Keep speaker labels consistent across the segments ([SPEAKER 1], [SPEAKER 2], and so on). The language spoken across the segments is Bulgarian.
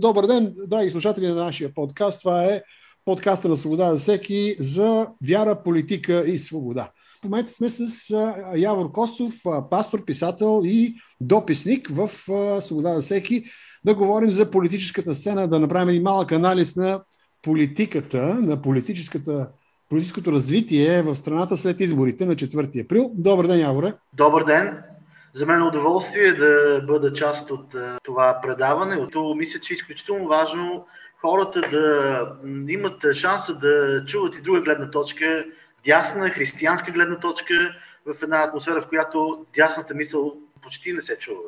[SPEAKER 1] Добър ден, драги слушатели на нашия подкаст. Това е подкаста на Свобода за всеки за вяра, политика и свобода. В момента сме с Явор Костов, пастор, писател и дописник в Свобода за всеки да говорим за политическата сцена, да направим един малък анализ на политиката, на политическата политическото развитие в страната след изборите на 4 април. Добър ден, Яворе.
[SPEAKER 2] Добър ден. За мен е удоволствие да бъда част от това предаване. То мисля, че е изключително важно хората да имат шанса да чуват и друга гледна точка, дясна, християнска гледна точка, в една атмосфера, в която дясната мисъл почти не се чува.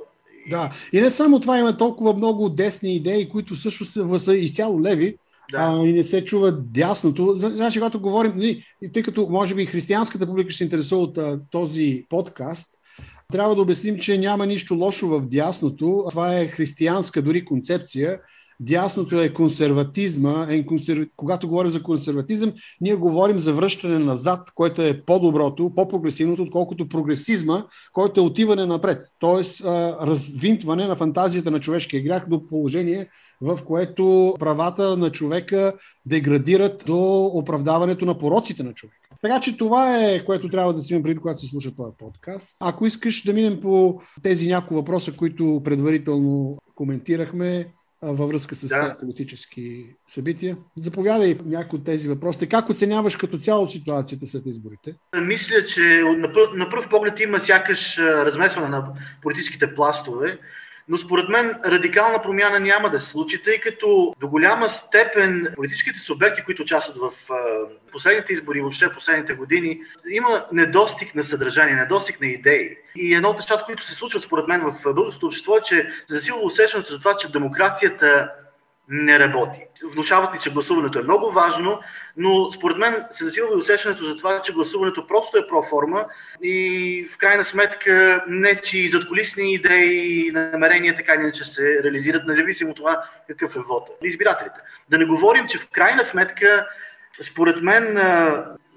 [SPEAKER 1] Да, и не само това, има толкова много десни идеи, които също са, са изцяло леви, да. а, и не се чува дясното. Значи, когато говорим, нали, тъй като може би християнската публика ще се интересува от а, този подкаст, трябва да обясним, че няма нищо лошо в дясното. Това е християнска дори концепция. Дясното е консерватизма. Е консерв... Когато говорим за консерватизъм, ние говорим за връщане назад, което е по-доброто, по-прогресивното, отколкото прогресизма, който е отиване напред. Тоест, развинтване на фантазията на човешкия грях до положение, в което правата на човека деградират до оправдаването на пороците на човека. Така че това е, което трябва да си има преди, когато се слуша този подкаст. Ако искаш да минем по тези няколко въпроса, които предварително коментирахме, във връзка с да. политически събития. Заповядай някои от тези въпроси. Как оценяваш като цяло ситуацията след изборите?
[SPEAKER 2] Мисля, че на пръв, на пръв поглед има сякаш размесване на политическите пластове. Но според мен радикална промяна няма да се случи, тъй като до голяма степен политическите субекти, които участват в последните избори, въобще последните години, има недостиг на съдържание, недостиг на идеи. И едно от нещата, които се случват според мен в българското общество е, че засилва усещането за това, че демокрацията не работи. Внушават ни, че гласуването е много важно, но според мен се засилва и усещането за това, че гласуването просто е проформа и в крайна сметка не, че задколисни идеи и намерения така иначе се реализират, независимо от това какъв е вода. Избирателите. Да не говорим, че в крайна сметка според мен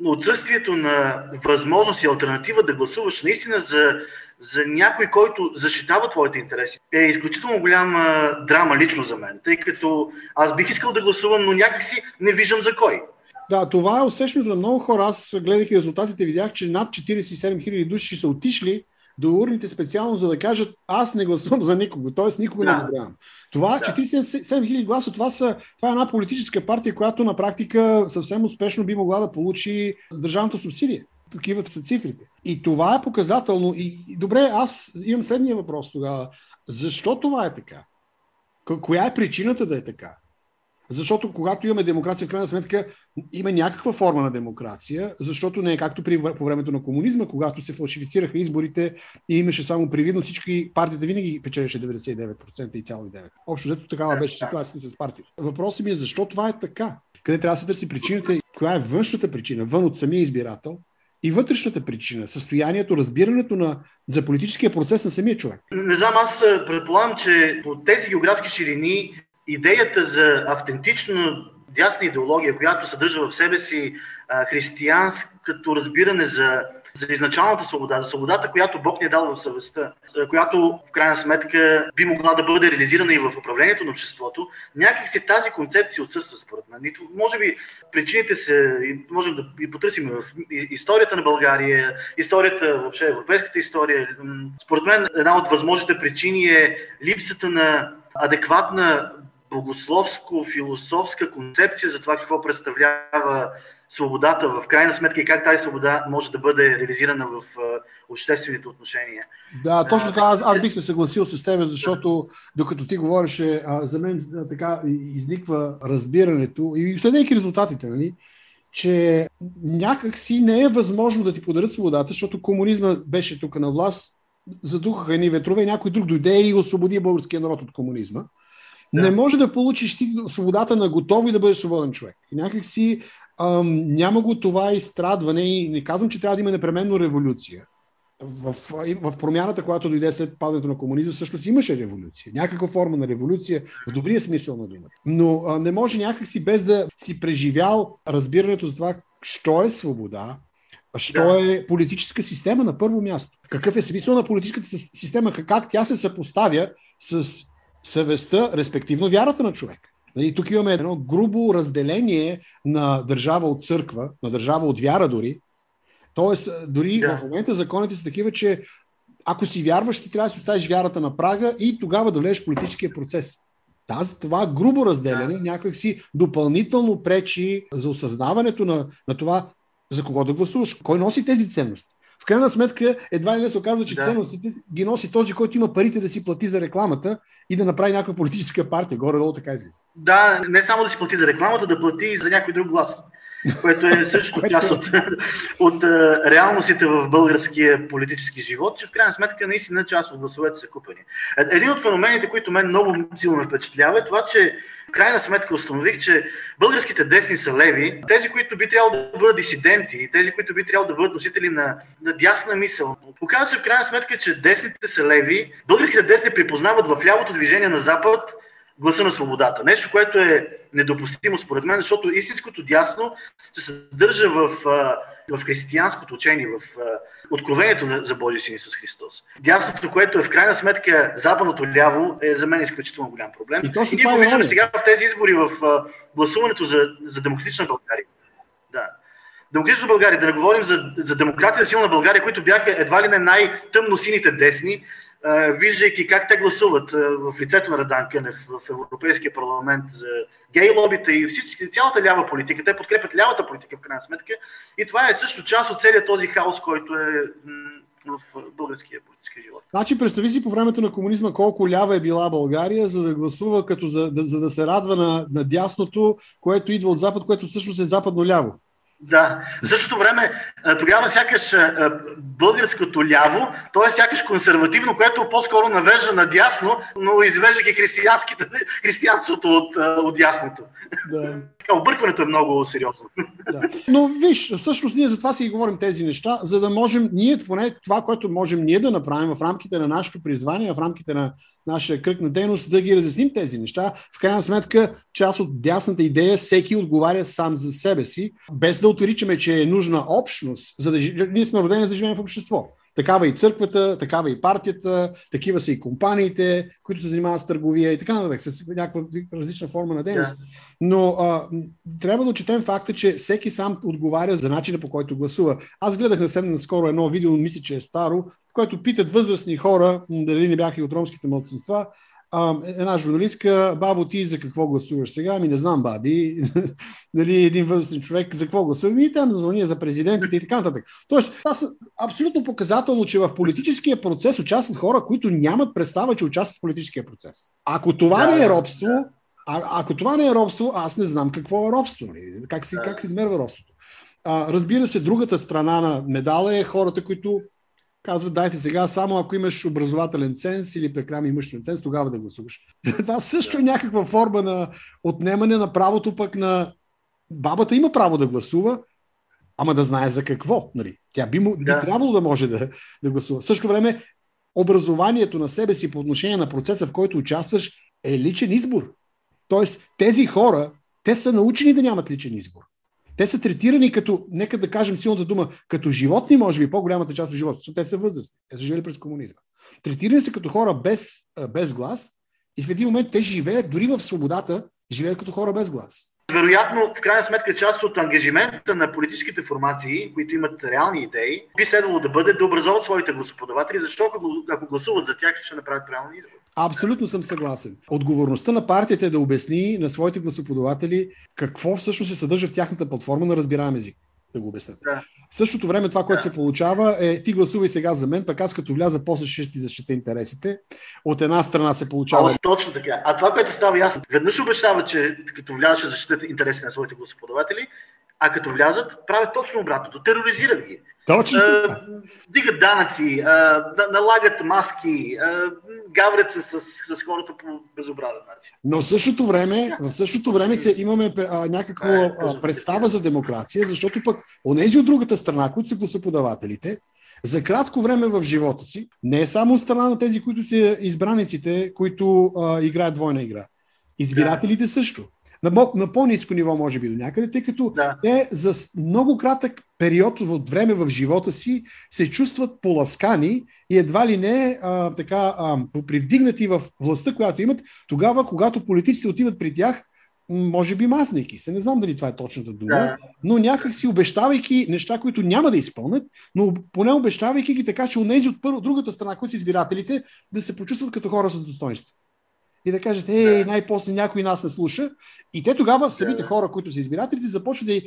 [SPEAKER 2] отсъствието на възможност и альтернатива да гласуваш наистина за за някой, който защитава твоите интереси, е изключително голяма драма лично за мен, тъй като аз бих искал да гласувам, но някакси не виждам за кой.
[SPEAKER 1] Да, това е усещането на много хора. Аз, гледайки резултатите, видях, че над 47 000 души са отишли до урните специално, за да кажат аз не гласувам за никого, т.е. никого да. не одобрявам. Това, да. 47 000 гласа, това, са, това е една политическа партия, която на практика съвсем успешно би могла да получи държавната субсидия такива са цифрите. И това е показателно. И, добре, аз имам следния въпрос тогава. Защо това е така? Коя е причината да е така? Защото когато имаме демокрация, в крайна сметка има някаква форма на демокрация, защото не е както при, по времето на комунизма, когато се фалшифицираха изборите и имаше само привидно всички партията винаги печелеше 99% и цяло 9%. Общо взето такава беше ситуацията с партията. Въпросът ми е защо това е така? Къде трябва да се търси причината? Коя е външната причина? Вън от самия избирател? и вътрешната причина, състоянието, разбирането на, за политическия процес на самия човек.
[SPEAKER 2] Не знам, аз предполагам, че по тези географски ширини идеята за автентично дясна идеология, която съдържа в себе си християнското разбиране за за изначалната свобода, за свободата, която Бог ни е дал в съвестта, която в крайна сметка би могла да бъде реализирана и в управлението на обществото, някакси тази концепция отсъства според мен. Може би причините се, можем да и потърсим в историята на България, историята, въобще европейската история. Според мен една от възможните причини е липсата на адекватна богословско-философска концепция за това какво представлява свободата в крайна сметка и как тази свобода може да бъде реализирана в обществените отношения.
[SPEAKER 1] Да, точно така. Аз, аз бих се съгласил с теб, защото докато ти говореше, за мен така изниква разбирането и следейки резултатите, нали, че някак си не е възможно да ти подарят свободата, защото комунизма беше тук на власт, задухаха едни ветрове и някой друг дойде и освободи българския народ от комунизма. Да. Не може да получиш ти свободата на готово и да бъдеш свободен човек. И някак си ам, няма го това изстрадване и не казвам, че трябва да има непременно революция. В, в промяната, която дойде след падането на комунизма, всъщност имаше революция. Някаква форма на революция, в добрия смисъл на думата. Но а, не може някакси без да си преживял разбирането за това, що е свобода, що да. е политическа система на първо място. Какъв е смисъл на политическата система, как тя се съпоставя с съвестта, респективно вярата на човек. Нали, тук имаме едно грубо разделение на държава от църква, на държава от вяра дори. Тоест, дори да. в момента законите са такива, че ако си вярваш, ти трябва да си оставиш вярата на прага и тогава да влезеш в политическия процес. Тази, това грубо разделяне да. някак си допълнително пречи за осъзнаването на, на това за кого да гласуваш, кой носи тези ценности. В крайна сметка, едва ли не се оказва, че да. ценностите ги носи този, който има парите да си плати за рекламата и да направи някаква политическа партия. Горе-долу така излиза.
[SPEAKER 2] Да, не само да си плати за рекламата, да плати и за някой друг глас което е също част от, от реалностите в българския политически живот, че в крайна сметка наистина част от гласовете са купени. Е, един от феномените, които мен много силно ме впечатлява е това, че крайна сметка установих, че българските десни са леви, тези, които би трябвало да бъдат дисиденти, тези, които би трябвало да бъдат носители на, на дясна мисъл. Показва се в крайна сметка, че десните са леви, българските десни припознават в лявото движение на Запад гласа на свободата. Нещо, което е недопустимо според мен, защото истинското дясно се съдържа в, в християнското учение, в откровението за Божия син Исус Христос. Дясното, което е в крайна сметка западното ляво, е за мен изключително голям проблем. И, и ние го виждаме сега в тези избори, в гласуването за, за демократична България. Да. Демократична България, да не говорим за, за демократия силна България, които бяха едва ли не най-тъмно сините десни, виждайки как те гласуват в лицето на Радан Кънев в Европейския парламент за гей лобите и всички, цялата лява политика. Те подкрепят лявата политика в крайна сметка. И това е също част от целият този хаос, който е в българския политически живот.
[SPEAKER 1] Значи, представи си по времето на комунизма колко лява е била България, за да гласува, като за, да, за да се радва на, на дясното, което идва от Запад, което всъщност е западно ляво.
[SPEAKER 2] Да. В същото време, тогава сякаш българското ляво, то е сякаш консервативно, което по-скоро навежда надясно, но извеждайки християнството от, от ясното. Да. Объркването е много сериозно.
[SPEAKER 1] Да. Но виж, всъщност ние за това си говорим тези неща, за да можем, ние поне това, което можем ние да направим в рамките на нашето призвание, в рамките на нашия кръг на дейност, да ги разясним тези неща. В крайна сметка, част от дясната идея, всеки отговаря сам за себе си, без да отричаме, че е нужна общност, за да ние сме родени за да живеем в общество. Такава и църквата, такава и партията, такива са и компаниите, които се занимават с търговия и така нататък, с някаква различна форма на дейност. Yeah. Но а, трябва да отчетем факта, че всеки сам отговаря за начина по който гласува. Аз гледах на съвсем наскоро едно видео, мисля, че е старо, в което питат възрастни хора, дали не бяха и от ромските младсинства, а, една журналистка, бабо, ти за какво гласуваш сега? Ами не знам, баби. нали, един възрастен човек, за какво гласува? И там за за президентите и така нататък. Тоест, това са абсолютно показателно, че в политическия процес участват хора, които нямат представа, че участват в политическия процес. Ако това да, не е робство, а, ако това не е робство, аз не знам какво е робство. Нали? Как се, как се измерва робството. А, разбира се, другата страна на медала е хората, които казват, дайте сега, само ако имаш образователен ценз или прекрам имуществен ценз, тогава да гласуваш. Това също е някаква форма на отнемане на правото пък на... Бабата има право да гласува, ама да знае за какво. Нали? Тя би, му, би да. трябвало да може да, да гласува. В същото време, образованието на себе си по отношение на процеса, в който участваш, е личен избор. Тоест, тези хора, те са научени да нямат личен избор. Те са третирани като, нека да кажем силната дума, като животни, може би по-голямата част от живота, защото те са възрастни. Те са жили през комунизма. Третирани са като хора без, без глас и в един момент те живеят дори в свободата, живеят като хора без глас.
[SPEAKER 2] Вероятно, в крайна сметка, част от ангажимента на политическите формации, които имат реални идеи, би следвало да бъде да образоват своите гласоподаватели, защото ако гласуват за тях, ще направят правилни избори.
[SPEAKER 1] Абсолютно съм съгласен. Отговорността на партията е да обясни на своите гласоподаватели какво всъщност се съдържа в тяхната платформа на разбираем език. Да го обяснят. Да. В същото време това, което да. се получава е ти гласувай сега за мен, пък аз като вляза после ще ти защита интересите. От една страна се получава...
[SPEAKER 2] А, точно така. А това, което става ясно, веднъж обещава, че като вляза ще защитат интересите на своите гласоподаватели, а като влязат, правят точно обратното. Тероризират ги.
[SPEAKER 1] Точно
[SPEAKER 2] така. Дигат данъци, а, налагат маски, а, гаврят се с, с хората по безобразен начин.
[SPEAKER 1] Но в същото време, в същото време се имаме а, някаква а, представа за демокрация, защото пък онези от другата страна, които са гласоподавателите, за кратко време в живота си, не е само страна на тези, които са избраниците, които а, играят двойна игра. Избирателите също. На, на по-низко ниво, може би до някъде, тъй като да. те за много кратък период от време в живота си се чувстват поласкани и едва ли не а, така а, привдигнати в властта, която имат, тогава, когато политиците отиват при тях, може би мазнайки се. Не знам дали това е точната дума, да. но някак си обещавайки неща, които няма да изпълнят, но поне обещавайки ги така, че нези от първо, другата страна, които са избирателите, да се почувстват като хора с достоинство. И да кажат, ей, да. най-после някой нас не слуша. И те тогава, самите хора, които са избирателите, започват да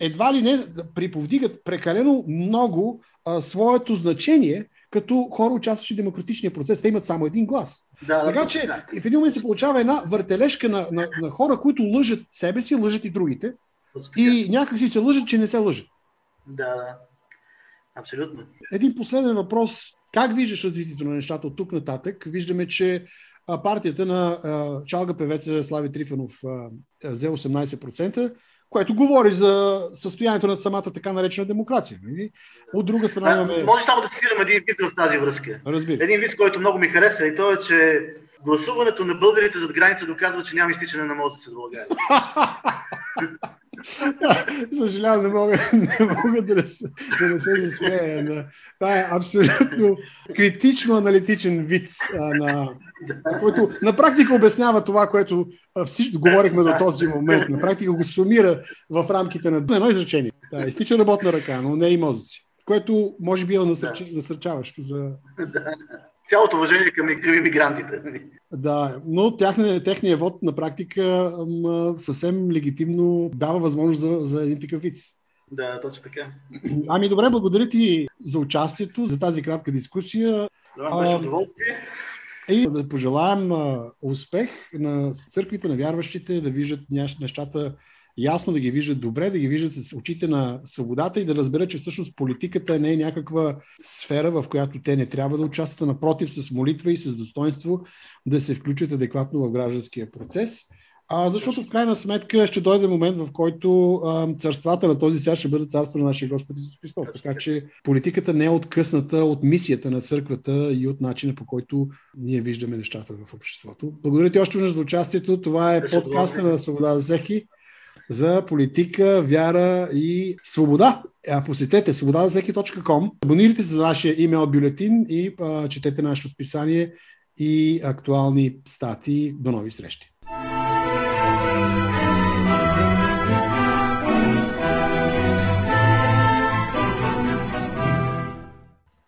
[SPEAKER 1] едва ли не да приповдигат прекалено много а, своето значение, като хора, участващи в демократичния процес. Те имат само един глас. Да, така да, че да. в един момент се получава една въртележка на, на, на хора, които лъжат себе си, лъжат и другите. И някак си се лъжат, че не се лъжат.
[SPEAKER 2] Да, да. Абсолютно.
[SPEAKER 1] Един последен въпрос. Как виждаш развитието на нещата от тук нататък? Виждаме, че партията на чалга певеца Слави Трифанов взе 18% което говори за състоянието на самата така наречена демокрация. Нали? От друга страна имаме...
[SPEAKER 2] Може само да цитирам един вид в тази връзка.
[SPEAKER 1] Разбира
[SPEAKER 2] Един вид, който много ми хареса и то е, че гласуването на българите зад граница доказва, че няма изтичане на мозъци в България.
[SPEAKER 1] Съжалявам, не мога, не мога да, не, да не се засмея. Това е абсолютно критично аналитичен вид, на който на практика обяснява това, което всички говорихме до този момент. На практика го сумира в рамките на едно изречение. Да, изтича работна ръка, но не и мозъци. Което може би е насърчаващо за
[SPEAKER 2] цялото уважение към, иммигрантите.
[SPEAKER 1] Да, но тяхния, техния вод на практика съвсем легитимно дава възможност за, за един такъв вид.
[SPEAKER 2] Да, точно така.
[SPEAKER 1] Ами добре, благодаря ти за участието, за тази кратка дискусия.
[SPEAKER 2] Да, беше удоволствие.
[SPEAKER 1] И да пожелаем успех на църквите, на вярващите, да виждат нещата ясно да ги виждат добре, да ги виждат с очите на свободата и да разберат, че всъщност политиката не е някаква сфера, в която те не трябва да участват, напротив, с молитва и с достоинство да се включат адекватно в гражданския процес. А, защото в крайна сметка ще дойде момент, в който а, царствата на този свят ще бъдат царство на нашия Господ Исус Христос. Така че политиката не е откъсната от мисията на църквата и от начина по който ние виждаме нещата в обществото. Благодаря ти още веднъж за участието. Това е подкаста на Свобода за всеки за политика, вяра и свобода. Посетете свободазасеки.com, абонирайте се за нашия имейл бюлетин и а, четете нашето списание и актуални статии. До нови срещи!